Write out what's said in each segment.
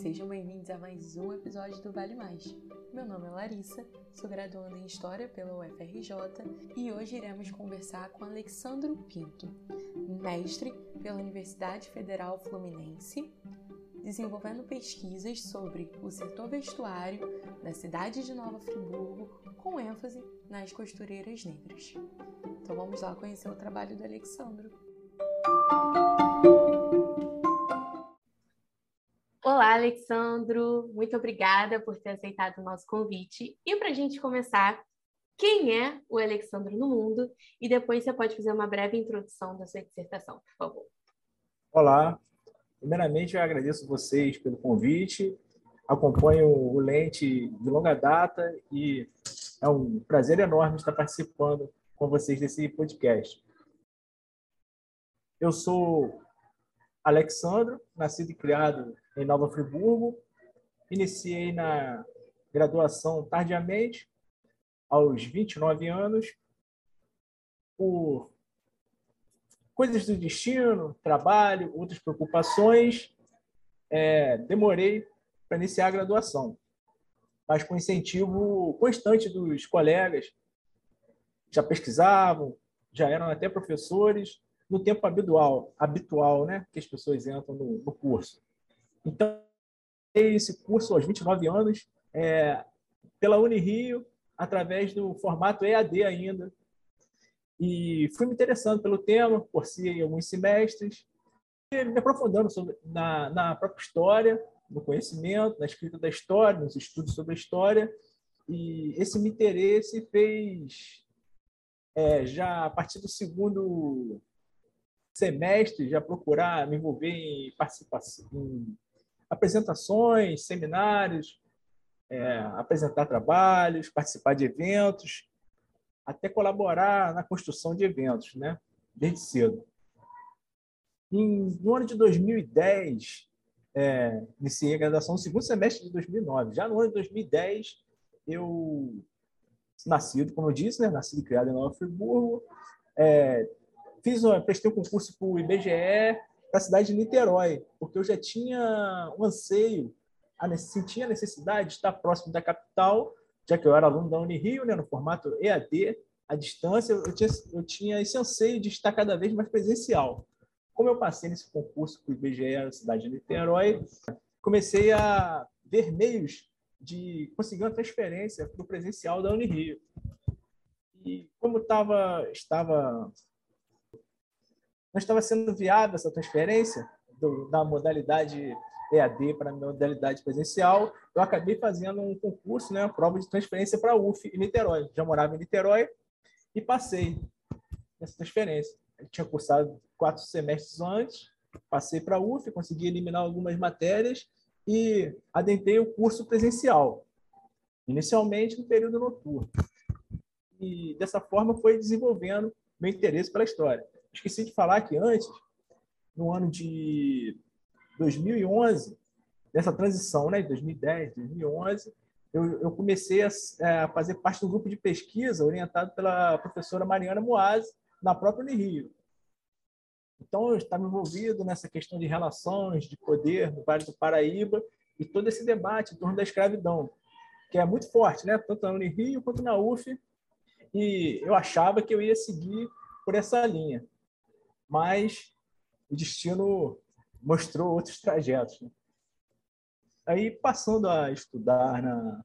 Sejam bem-vindos a mais um episódio do Vale Mais. Meu nome é Larissa, sou graduanda em História pela UFRJ e hoje iremos conversar com Alexandro Pinto, mestre pela Universidade Federal Fluminense, desenvolvendo pesquisas sobre o setor vestuário da cidade de Nova Friburgo, com ênfase nas costureiras negras. Então vamos lá conhecer o trabalho do Alexandro. Alexandro. Muito obrigada por ter aceitado o nosso convite. E para a gente começar, quem é o Alexandro no mundo? E depois você pode fazer uma breve introdução da sua dissertação, por favor. Olá. Primeiramente, eu agradeço vocês pelo convite. Acompanho o Lente de longa data e é um prazer enorme estar participando com vocês desse podcast. Eu sou Alexandro, nascido e criado em Nova Friburgo. Iniciei na graduação tardiamente, aos 29 anos, por coisas do destino, trabalho, outras preocupações, é, demorei para iniciar a graduação, mas com incentivo constante dos colegas, já pesquisavam, já eram até professores, no tempo habitual, habitual né, que as pessoas entram no, no curso. Então, esse curso aos 29 anos, é, pela Unirio, através do formato EAD ainda. E fui me interessando pelo tema, cursei alguns semestres, e me aprofundando sobre, na, na própria história, no conhecimento, na escrita da história, nos estudos sobre a história. E esse meu interesse fez, é, já a partir do segundo semestre já procurar me envolver em participação, em apresentações, seminários, é, apresentar trabalhos, participar de eventos, até colaborar na construção de eventos, né? Desde cedo. Em, no ano de 2010, é, iniciei a graduação no segundo semestre de 2009. Já no ano de 2010, eu nascido, como eu disse, né? Nascido e criado em Nova Friburgo, é, fiz prestei um concurso para o IBGE para a cidade de Niterói, porque eu já tinha um anseio, a, sentia a necessidade de estar próximo da capital, já que eu era aluno da Unirio, né, no formato EAD, à distância, eu tinha, eu tinha esse anseio de estar cada vez mais presencial. Como eu passei nesse concurso para o IBGE na cidade de Niterói, comecei a ver meios de conseguir uma transferência para o presencial da Unirio. E como tava, estava não estava sendo viável essa transferência do, da modalidade EAD para a modalidade presencial, eu acabei fazendo um concurso, né, prova de transferência para a UF em Niterói. Já morava em Niterói e passei nessa transferência. Eu tinha cursado quatro semestres antes, passei para a UF, consegui eliminar algumas matérias e adentrei o curso presencial, inicialmente no período noturno. E dessa forma foi desenvolvendo meu interesse pela história. Esqueci de falar que antes, no ano de 2011, nessa transição, né, de 2010, 2011, eu, eu comecei a, é, a, fazer parte do grupo de pesquisa orientado pela professora Mariana Moaz, na própria Unirio. Então, eu estava envolvido nessa questão de relações, de poder no Vale do Paraíba e todo esse debate em torno da escravidão, que é muito forte, né? tanto na Unirio quanto na UF, e eu achava que eu ia seguir por essa linha mas o destino mostrou outros trajetos. Né? Aí, passando a estudar na,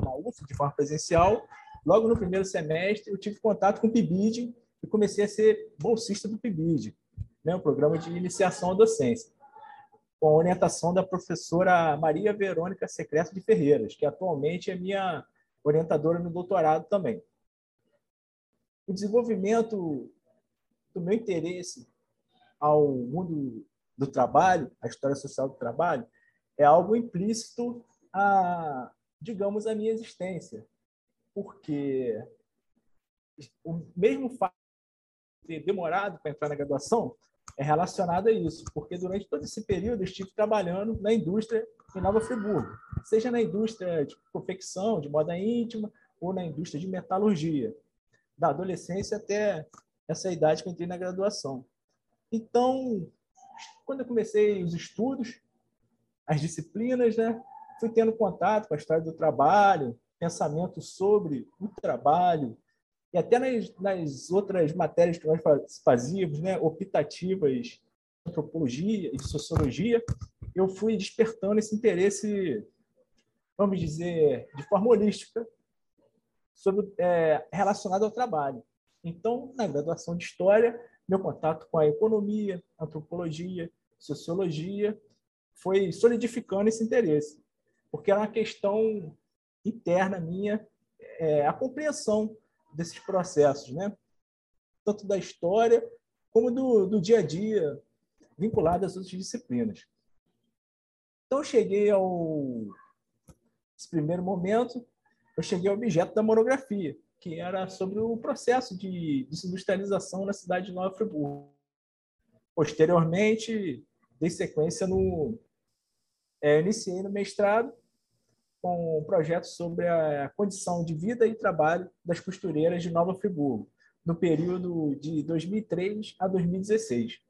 na UF de forma presencial, logo no primeiro semestre, eu tive contato com o PIBID e comecei a ser bolsista do PIBID, né, o programa de iniciação à docência, com a orientação da professora Maria Verônica Secreto de Ferreiras, que atualmente é minha orientadora no doutorado também. O desenvolvimento do meu interesse ao mundo do trabalho, a história social do trabalho, é algo implícito a, digamos, a minha existência. Porque o mesmo fato de ter demorado para entrar na graduação é relacionado a isso, porque durante todo esse período eu estive trabalhando na indústria em Nova Friburgo, seja na indústria de confecção, de moda íntima, ou na indústria de metalurgia, da adolescência até essa idade que eu entrei na graduação. Então, quando eu comecei os estudos, as disciplinas, né? Fui tendo contato com a história do trabalho, pensamento sobre o trabalho, e até nas, nas outras matérias que nós fazíamos, né, optativas antropologia e sociologia, eu fui despertando esse interesse, vamos dizer, de forma holística, sobre, é, relacionado ao trabalho. Então, na graduação de História, meu contato com a economia, antropologia, sociologia, foi solidificando esse interesse, porque era uma questão interna minha, é, a compreensão desses processos, né? tanto da história como do, do dia a dia, vinculado às outras disciplinas. Então, eu cheguei ao esse primeiro momento, eu cheguei ao objeto da monografia, que era sobre o processo de desindustrialização na cidade de Nova Friburgo. Posteriormente, dei sequência no. É, iniciei no mestrado com um projeto sobre a condição de vida e trabalho das costureiras de Nova Friburgo, no período de 2003 a 2016.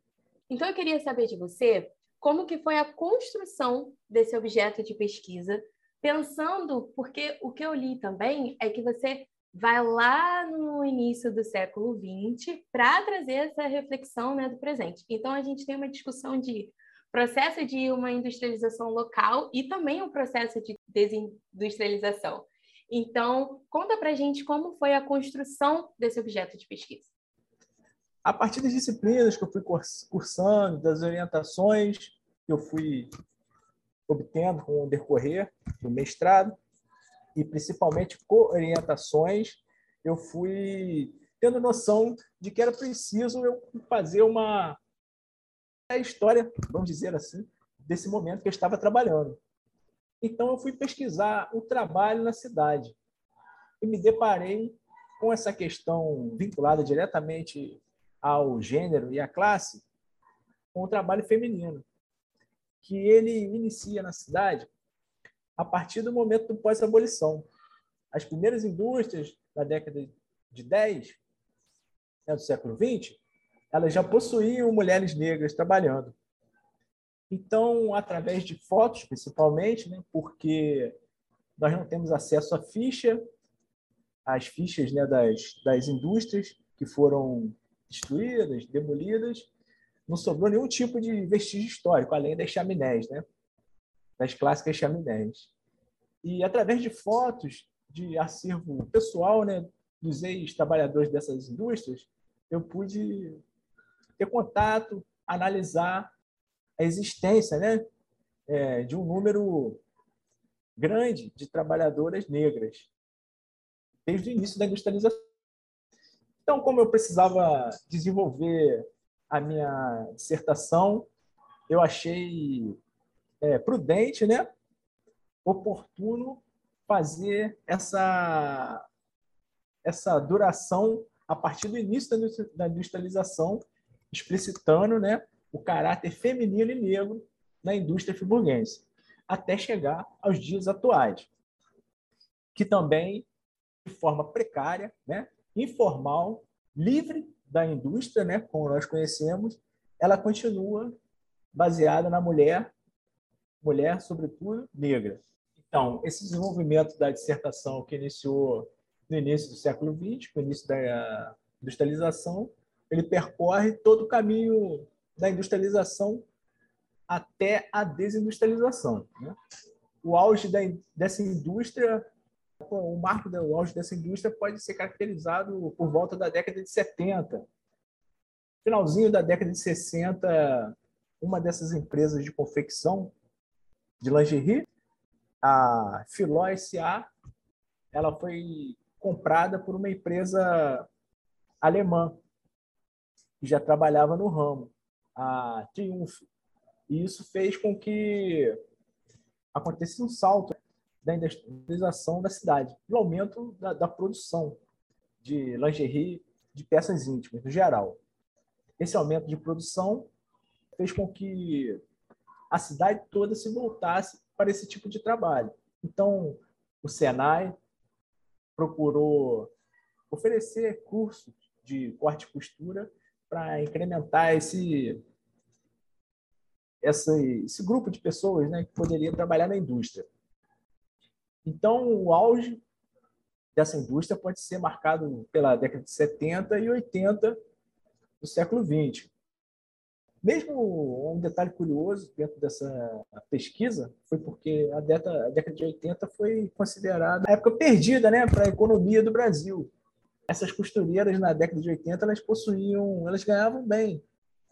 Então, eu queria saber de você como que foi a construção desse objeto de pesquisa, pensando, porque o que eu li também é que você vai lá no início do século XX para trazer essa reflexão né, do presente. Então, a gente tem uma discussão de processo de uma industrialização local e também um processo de desindustrialização. Então, conta para a gente como foi a construção desse objeto de pesquisa. A partir das disciplinas que eu fui cursando, das orientações que eu fui obtendo com o decorrer do mestrado, e principalmente com orientações, eu fui tendo noção de que era preciso eu fazer uma história, vamos dizer assim, desse momento que eu estava trabalhando. Então eu fui pesquisar o trabalho na cidade e me deparei com essa questão vinculada diretamente ao gênero e à classe, com o trabalho feminino, que ele inicia na cidade a partir do momento do pós-abolição. As primeiras indústrias da década de 10, né, do século 20, elas já possuíam mulheres negras trabalhando. Então, através de fotos, principalmente, né, porque nós não temos acesso à ficha, às fichas né, das, das indústrias que foram destruídas, demolidas, não sobrou nenhum tipo de vestígio histórico, além das chaminés, né? Das clássicas chaminés. E através de fotos de acervo pessoal, né, dos ex-trabalhadores dessas indústrias, eu pude ter contato, analisar a existência, né, é, de um número grande de trabalhadoras negras desde o início da industrialização. Então, como eu precisava desenvolver a minha dissertação, eu achei é, prudente, né, oportuno fazer essa essa duração a partir do início da industrialização, explicitando, né, o caráter feminino e negro na indústria friburguense, até chegar aos dias atuais, que também de forma precária, né, informal, livre da indústria, né, como nós conhecemos, ela continua baseada na mulher mulher, sobretudo, negra. Então, esse desenvolvimento da dissertação que iniciou no início do século XX, com o início da industrialização, ele percorre todo o caminho da industrialização até a desindustrialização. Né? O auge da, dessa indústria, o marco do auge dessa indústria pode ser caracterizado por volta da década de 70. Finalzinho da década de 60, uma dessas empresas de confecção de lingerie, a Filó SA, ela foi comprada por uma empresa alemã que já trabalhava no ramo, a Triumph. E isso fez com que acontecesse um salto da industrialização da cidade, do aumento da, da produção de lingerie, de peças íntimas, no geral. Esse aumento de produção fez com que a cidade toda se voltasse para esse tipo de trabalho. Então, o Senai procurou oferecer cursos de corte e costura para incrementar esse esse grupo de pessoas né, que poderia trabalhar na indústria. Então, o auge dessa indústria pode ser marcado pela década de 70 e 80 do século 20. Mesmo um detalhe curioso dentro dessa pesquisa foi porque a a década de 80 foi considerada a época perdida né, para a economia do Brasil. Essas costureiras na década de 80 elas possuíam, elas ganhavam bem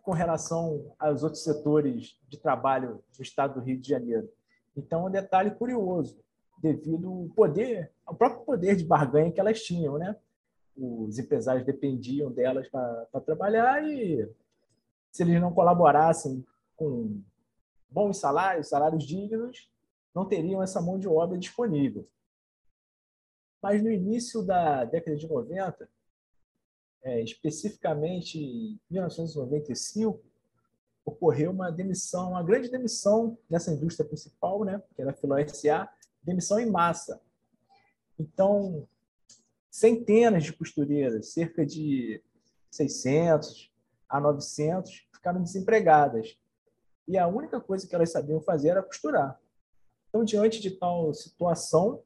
com relação aos outros setores de trabalho do estado do Rio de Janeiro. Então, um detalhe curioso, devido ao poder, ao próprio poder de barganha que elas tinham, né? Os empresários dependiam delas para trabalhar e se eles não colaborassem com bons salários, salários dignos, não teriam essa mão de obra disponível. Mas no início da década de 90, é, especificamente em 1995, ocorreu uma demissão, uma grande demissão nessa indústria principal, né, que era a Filó SA, demissão em massa. Então, centenas de costureiras, cerca de 600 a 900, ficaram desempregadas. E a única coisa que elas sabiam fazer era costurar. Então, diante de tal situação,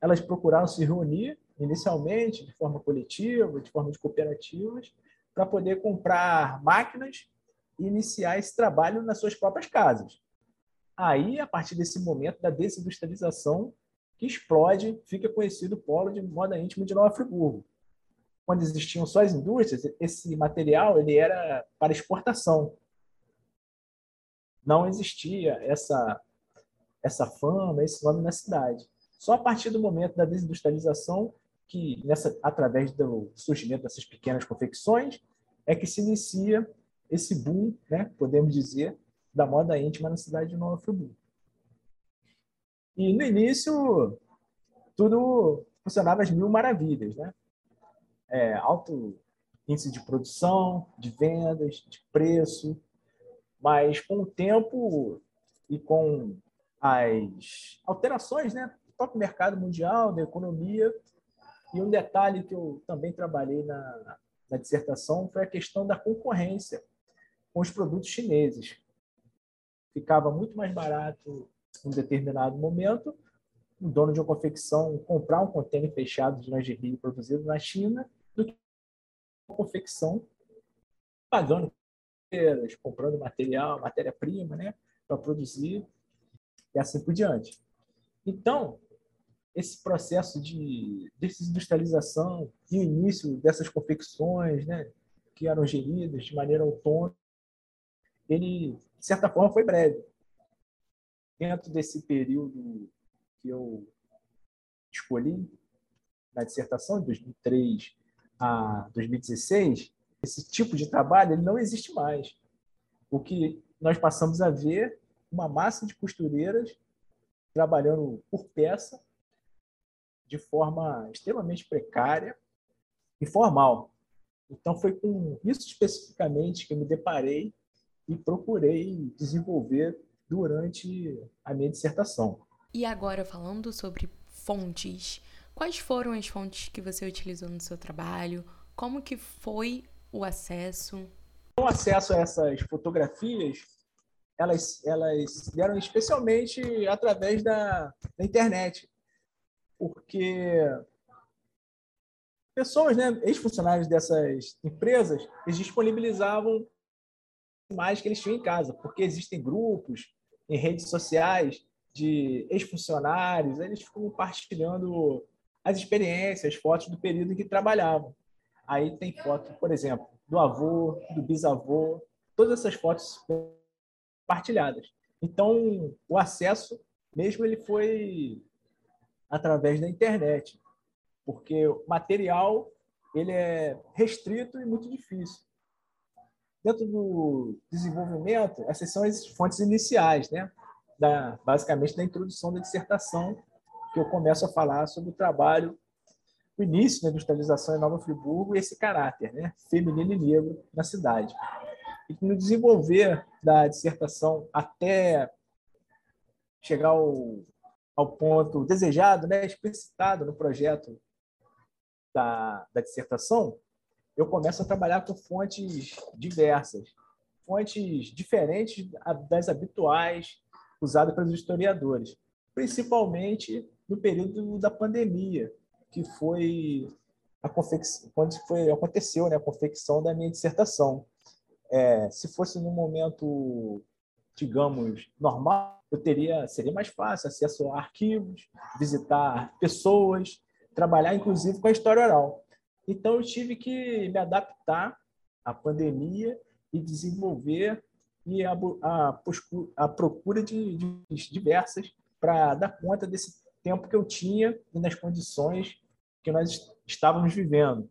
elas procuraram se reunir inicialmente de forma coletiva, de forma de cooperativas, para poder comprar máquinas e iniciar esse trabalho nas suas próprias casas. Aí, a partir desse momento da desindustrialização, que explode, fica conhecido o polo de moda íntima de Nova Friburgo quando existiam só as indústrias, esse material ele era para exportação. Não existia essa essa fama, esse nome na cidade. Só a partir do momento da desindustrialização, que nessa através do surgimento dessas pequenas confecções, é que se inicia esse boom, né, podemos dizer, da moda íntima na cidade de Nova Friburgo. E no início tudo funcionava às mil maravilhas, né? É, alto índice de produção, de vendas, de preço, mas com o tempo e com as alterações né, do próprio mercado mundial, da economia, e um detalhe que eu também trabalhei na, na dissertação foi a questão da concorrência com os produtos chineses. Ficava muito mais barato em um determinado momento um dono de uma confecção comprar um contêiner fechado de lingerie produzido na China confecção pagando comprando material, matéria-prima, né, para produzir e assim por diante. Então, esse processo de desindustrialização e o início dessas confecções, né, que eram geridas de maneira autônoma, ele, de certa forma, foi breve. Dentro desse período que eu escolhi na dissertação, de 2003 a 2016, esse tipo de trabalho ele não existe mais. O que nós passamos a ver uma massa de costureiras trabalhando por peça de forma extremamente precária e formal. Então foi com isso especificamente que me deparei e procurei desenvolver durante a minha dissertação. E agora, falando sobre fontes, quais foram as fontes que você utilizou no seu trabalho? Como que foi o acesso? O acesso a essas fotografias, elas, elas deram especialmente através da, da internet, porque pessoas, né, ex-funcionários dessas empresas, eles disponibilizavam imagens que eles tinham em casa, porque existem grupos em redes sociais de ex-funcionários, eles ficam compartilhando as experiências, fotos do período em que trabalhavam. Aí tem foto, por exemplo, do avô, do bisavô, todas essas fotos partilhadas. Então, o acesso mesmo ele foi através da internet, porque o material ele é restrito e muito difícil. Dentro do desenvolvimento, essas são as fontes iniciais, né? da, basicamente da introdução da dissertação, que eu começo a falar sobre o trabalho, o início da industrialização em Nova Friburgo e esse caráter né, feminino e negro na cidade. E no desenvolver da dissertação até chegar ao, ao ponto desejado, né, explicitado no projeto da, da dissertação, eu começo a trabalhar com fontes diversas. fontes diferentes das habituais usadas pelos historiadores, principalmente no período da pandemia, que foi a confecção, quando foi, aconteceu né, a confecção da minha dissertação. É, se fosse num momento, digamos, normal, eu teria seria mais fácil acesso a arquivos, visitar pessoas, trabalhar inclusive com a história oral. Então eu tive que me adaptar à pandemia e desenvolver e a, a, a procura de, de diversas para dar conta desse tempo que eu tinha e nas condições que nós estávamos vivendo.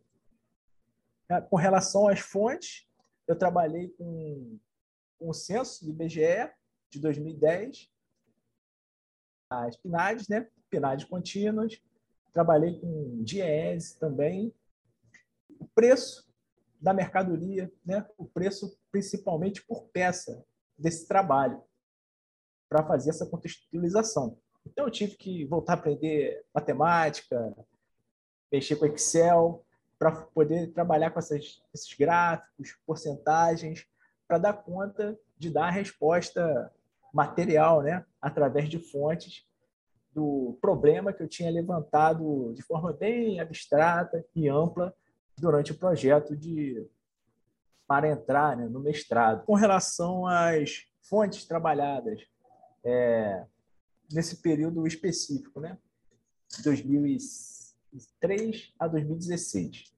É, com relação às fontes, eu trabalhei com, o censo do IBGE de 2010, as PNADs, né? PNADs contínuas, trabalhei com DIEESE também, o preço da mercadoria, né? o preço principalmente por peça desse trabalho, para fazer essa contextualização. Então, eu tive que voltar a aprender matemática, mexer com Excel, para poder trabalhar com essas, esses gráficos, porcentagens, para dar conta de dar a resposta material, né? através de fontes do problema que eu tinha levantado de forma bem abstrata e ampla durante o projeto de para entrar né, no mestrado. Com relação às fontes trabalhadas é, nesse período específico, né, 2003 a 2016,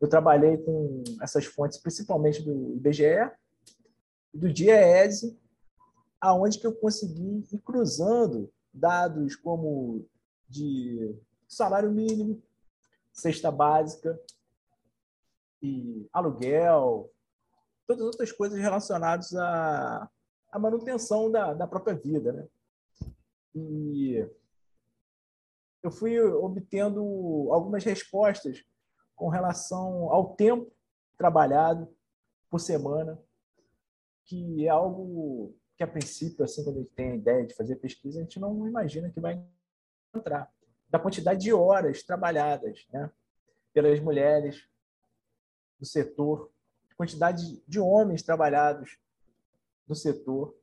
eu trabalhei com essas fontes principalmente do IBGE, do DIEESE, aonde que eu consegui ir cruzando dados como de salário mínimo, cesta básica, e aluguel, todas as outras coisas relacionadas à, à manutenção da, da própria vida. Né? E eu fui obtendo algumas respostas com relação ao tempo trabalhado por semana, que é algo que, a princípio, assim, quando a gente tem a ideia de fazer pesquisa, a gente não imagina que vai encontrar. Da quantidade de horas trabalhadas né, pelas mulheres, do setor, quantidade de homens trabalhados no setor,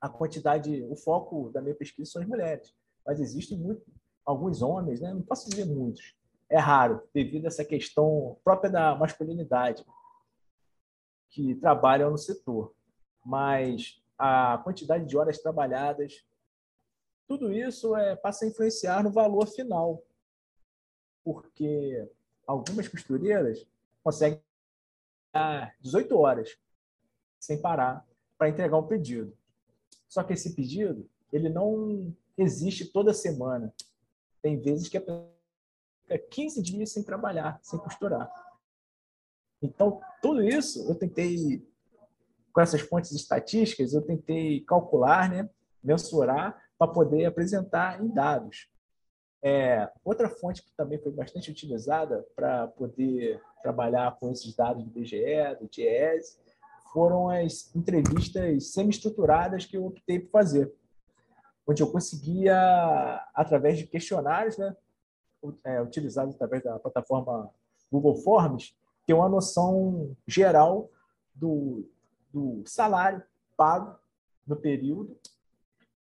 a quantidade, o foco da minha pesquisa são as mulheres, mas existem muito, alguns homens, né? não posso dizer muitos, é raro, devido a essa questão própria da masculinidade, que trabalham no setor. Mas a quantidade de horas trabalhadas, tudo isso é, passa a influenciar no valor final, porque algumas costureiras consegue 18 horas sem parar para entregar um pedido. Só que esse pedido, ele não existe toda semana. Tem vezes que a pessoa fica 15 dias sem trabalhar, sem costurar. Então, tudo isso eu tentei, com essas fontes estatísticas, eu tentei calcular, né, mensurar, para poder apresentar em dados. É, outra fonte que também foi bastante utilizada para poder trabalhar com esses dados do BGE, do DIES, foram as entrevistas semi-estruturadas que eu optei por fazer, onde eu conseguia, através de questionários, né, é, utilizados através da plataforma Google Forms, ter uma noção geral do, do salário pago no período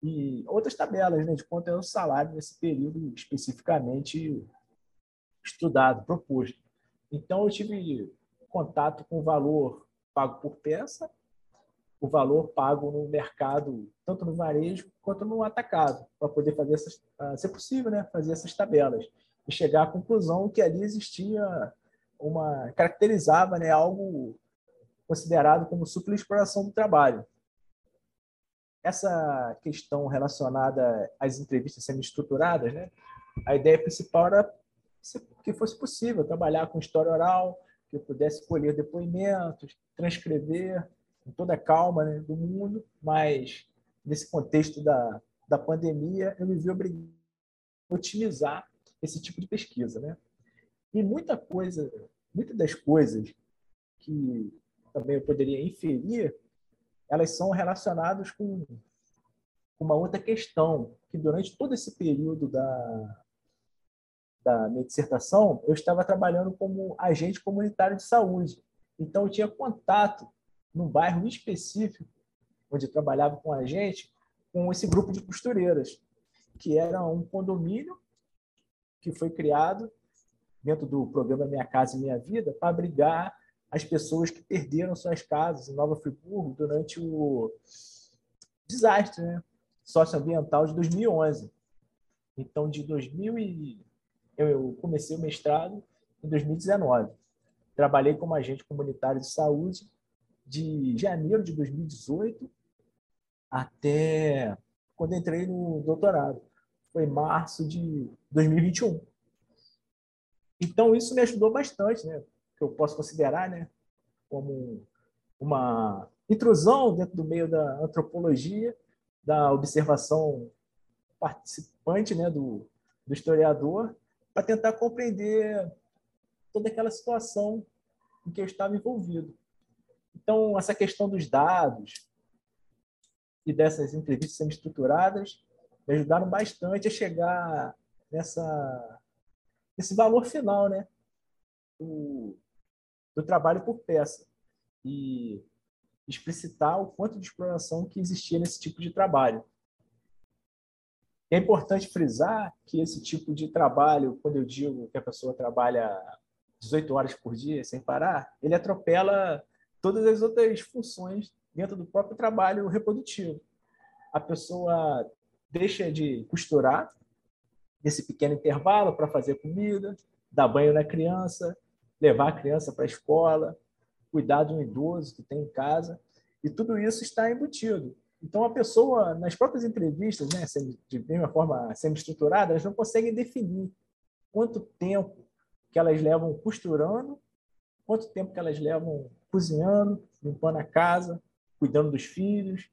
e outras tabelas né, de quanto é o salário nesse período especificamente estudado, proposto. Então, eu tive contato com o valor pago por peça, o valor pago no mercado, tanto no varejo quanto no atacado, para poder fazer essas, ah, se possível, né, fazer essas tabelas e chegar à conclusão que ali existia uma caracterizava, né, algo considerado como superexploração do trabalho essa questão relacionada às entrevistas sendo estruturadas, né? a ideia principal era que fosse possível trabalhar com história oral, que eu pudesse colher depoimentos, transcrever com toda a calma né, do mundo, mas nesse contexto da, da pandemia, eu me vi obrigado a otimizar esse tipo de pesquisa. Né? E muita coisa, muitas das coisas que também eu poderia inferir elas são relacionadas com uma outra questão, que durante todo esse período da, da minha dissertação, eu estava trabalhando como agente comunitário de saúde. Então, eu tinha contato num bairro específico, onde trabalhava com a gente, com esse grupo de costureiras, que era um condomínio que foi criado dentro do programa Minha Casa e Minha Vida para abrigar as pessoas que perderam suas casas em Nova Friburgo durante o desastre né? socioambiental de 2011. Então, de 2000 e... eu comecei o mestrado em 2019. Trabalhei como agente comunitário de saúde de janeiro de 2018 até quando entrei no doutorado. Foi março de 2021. Então, isso me ajudou bastante, né? que eu posso considerar né? como uma intrusão dentro do meio da antropologia, da observação participante né? do, do historiador, para tentar compreender toda aquela situação em que eu estava envolvido. Então, essa questão dos dados e dessas entrevistas sendo estruturadas me ajudaram bastante a chegar nessa esse valor final, né, do, do trabalho por peça e explicitar o quanto de exploração que existia nesse tipo de trabalho. É importante frisar que esse tipo de trabalho, quando eu digo que a pessoa trabalha 18 horas por dia sem parar, ele atropela todas as outras funções dentro do próprio trabalho reprodutivo. A pessoa deixa de costurar nesse pequeno intervalo para fazer comida, dar banho na criança, levar a criança para a escola, cuidar de um idoso que tem em casa, e tudo isso está embutido. Então, a pessoa, nas próprias entrevistas, né, de uma forma semi-estruturada, elas não conseguem definir quanto tempo que elas levam costurando, quanto tempo que elas levam cozinhando, limpando a casa, cuidando dos filhos,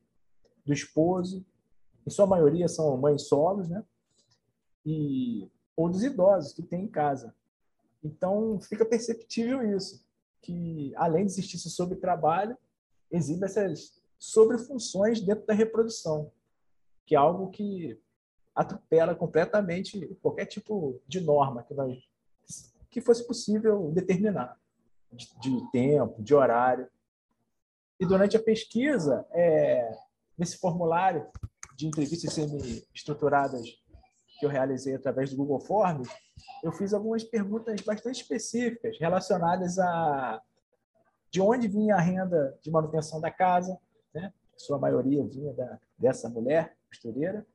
do esposo. Em sua maioria são mães solos, né? E, ou dos idosos que têm em casa. Então, fica perceptível isso, que além de existir esse sobretrabalho, exibe essas sobrefunções dentro da reprodução, que é algo que atropela completamente qualquer tipo de norma que nós que fosse possível determinar de, de tempo, de horário. E durante a pesquisa, é, nesse formulário de entrevistas semi-estruturadas que eu realizei através do Google Forms, eu fiz algumas perguntas bastante específicas relacionadas a de onde vinha a renda de manutenção da casa, né? sua maioria vinha da, dessa mulher costureira,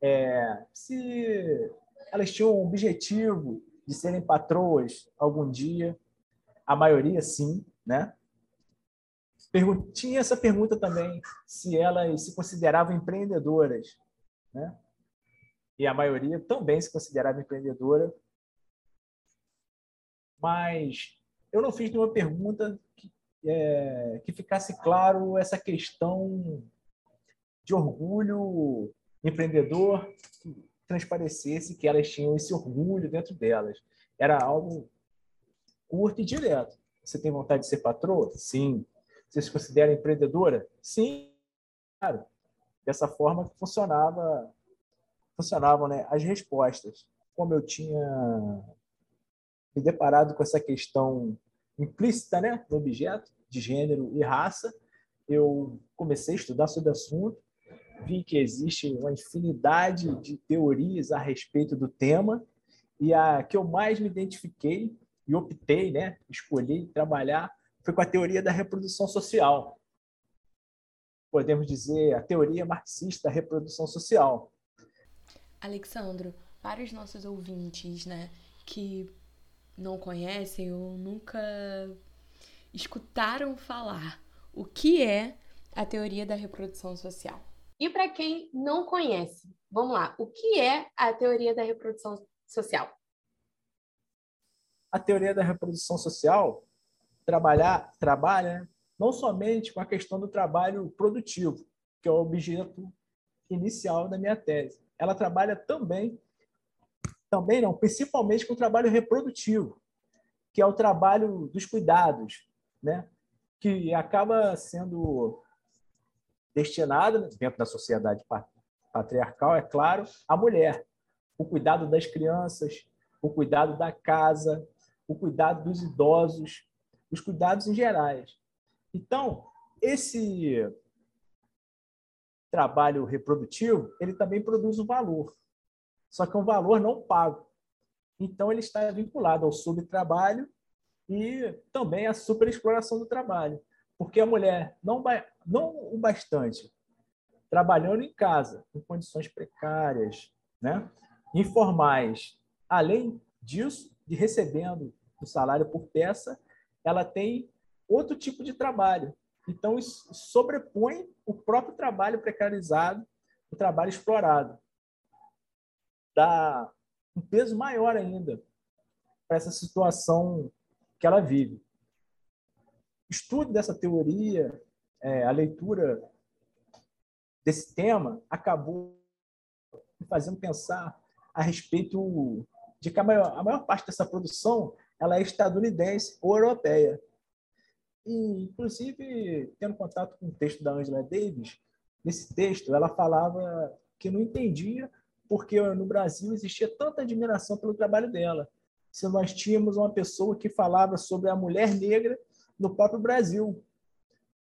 é, se elas tinham um objetivo de serem patroas algum dia? A maioria, sim, né? Tinha essa pergunta também, se elas se consideravam empreendedoras, né? E a maioria também se considerava empreendedora. Mas eu não fiz nenhuma pergunta que, é, que ficasse claro essa questão de orgulho empreendedor transparecesse que elas tinham esse orgulho dentro delas. Era algo curto e direto. Você tem vontade de ser patroa? Sim. Você se considera empreendedora? Sim. Claro. Dessa forma que funcionava, funcionavam né, as respostas. Como eu tinha me deparado com essa questão implícita né, do objeto, de gênero e raça, eu comecei a estudar sobre o assunto vi que existe uma infinidade de teorias a respeito do tema e a que eu mais me identifiquei e optei, né, escolhi trabalhar foi com a teoria da reprodução social. Podemos dizer a teoria marxista da reprodução social. Alexandro, para os nossos ouvintes, né, que não conhecem ou nunca escutaram falar, o que é a teoria da reprodução social? E para quem não conhece, vamos lá, o que é a teoria da reprodução social? A teoria da reprodução social trabalhar, trabalha não somente com a questão do trabalho produtivo, que é o objeto inicial da minha tese. Ela trabalha também, também não, principalmente com o trabalho reprodutivo, que é o trabalho dos cuidados, né? que acaba sendo destinada, dentro da sociedade patriarcal, é claro, à mulher. O cuidado das crianças, o cuidado da casa, o cuidado dos idosos, os cuidados em gerais. Então, esse trabalho reprodutivo, ele também produz um valor, só que é um valor não pago. Então, ele está vinculado ao subtrabalho e também à superexploração do trabalho, porque a mulher não, não o bastante trabalhando em casa, em condições precárias, né? informais, além disso, de recebendo o salário por peça, ela tem outro tipo de trabalho, então, isso sobrepõe o próprio trabalho precarizado, o trabalho explorado. Dá um peso maior ainda para essa situação que ela vive. Estudo dessa teoria, é, a leitura desse tema, acabou me fazendo pensar a respeito de que a maior, a maior parte dessa produção ela é estadunidense ou europeia. E, inclusive, tendo contato com o texto da Angela Davis, nesse texto ela falava que não entendia porque no Brasil existia tanta admiração pelo trabalho dela. Se nós tínhamos uma pessoa que falava sobre a mulher negra no próprio Brasil,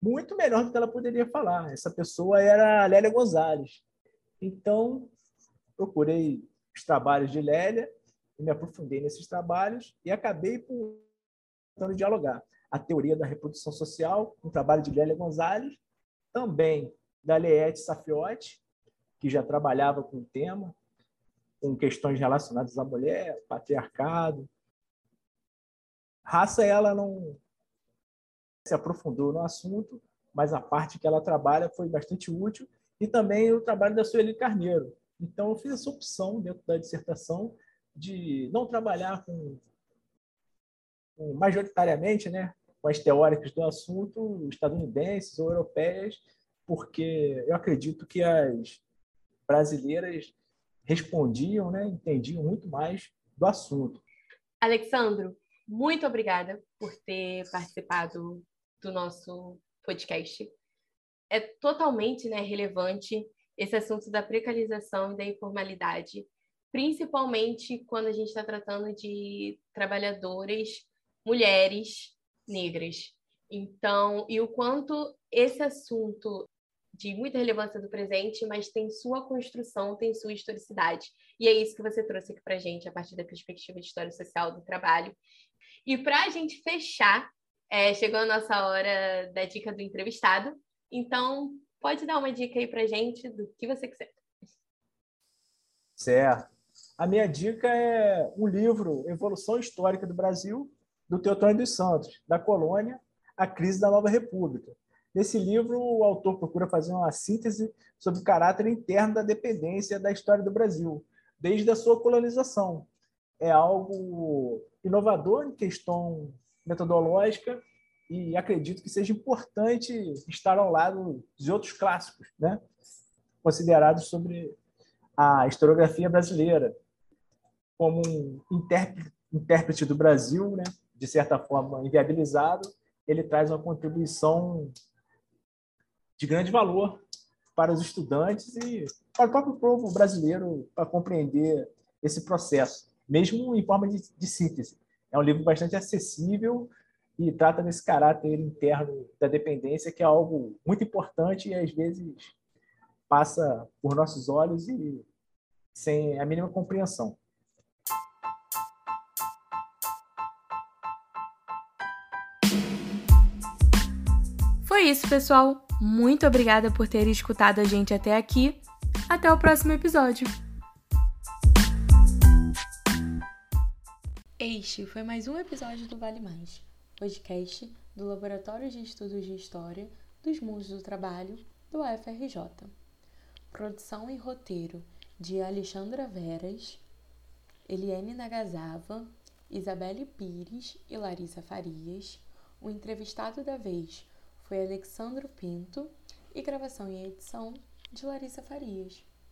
muito melhor do que ela poderia falar. Essa pessoa era a Lélia Gonzalez. Então, procurei os trabalhos de Lélia, me aprofundei nesses trabalhos e acabei por tentando dialogar a teoria da reprodução social, um trabalho de Lélia Gonzalez, também da Leete Safiotti, que já trabalhava com o tema, com questões relacionadas à mulher, patriarcado. Raça, ela não se aprofundou no assunto, mas a parte que ela trabalha foi bastante útil, e também o trabalho da Sueli Carneiro. Então, eu fiz essa opção dentro da dissertação de não trabalhar com, com majoritariamente né, com as teóricas do assunto estadunidenses ou europeias, porque eu acredito que as brasileiras respondiam, né, entendiam muito mais do assunto. Alexandro, muito obrigada por ter participado do nosso podcast. É totalmente né, relevante esse assunto da precarização e da informalidade, principalmente quando a gente está tratando de trabalhadoras mulheres negras. Então, e o quanto esse assunto de muita relevância do presente, mas tem sua construção, tem sua historicidade. E é isso que você trouxe aqui para gente, a partir da perspectiva de história social do trabalho. E para a gente fechar, é, chegou a nossa hora da dica do entrevistado. Então, pode dar uma dica aí para gente do que você quiser. Certo. A minha dica é um livro, Evolução Histórica do Brasil, do Teotônio dos Santos, da colônia à crise da nova república. Nesse livro, o autor procura fazer uma síntese sobre o caráter interno da dependência da história do Brasil, desde a sua colonização. É algo inovador em questão metodológica e acredito que seja importante estar ao lado de outros clássicos, né? considerados sobre a historiografia brasileira, como um intérprete, do Brasil, né? de certa forma, inviabilizado, ele traz uma contribuição de grande valor para os estudantes e para o próprio povo brasileiro para compreender esse processo, mesmo em forma de, de síntese. É um livro bastante acessível e trata desse caráter interno da dependência, que é algo muito importante e às vezes passa por nossos olhos e sem a mínima compreensão. Isso, pessoal. Muito obrigada por ter escutado a gente até aqui. Até o próximo episódio. Este foi mais um episódio do Vale Mais, podcast do Laboratório de Estudos de História dos Mundos do Trabalho do UFRJ. Produção e roteiro de Alexandra Veras, Eliane Nagasava, Isabelle Pires e Larissa Farias. O entrevistado da vez foi Alexandro Pinto e gravação e edição de Larissa Farias.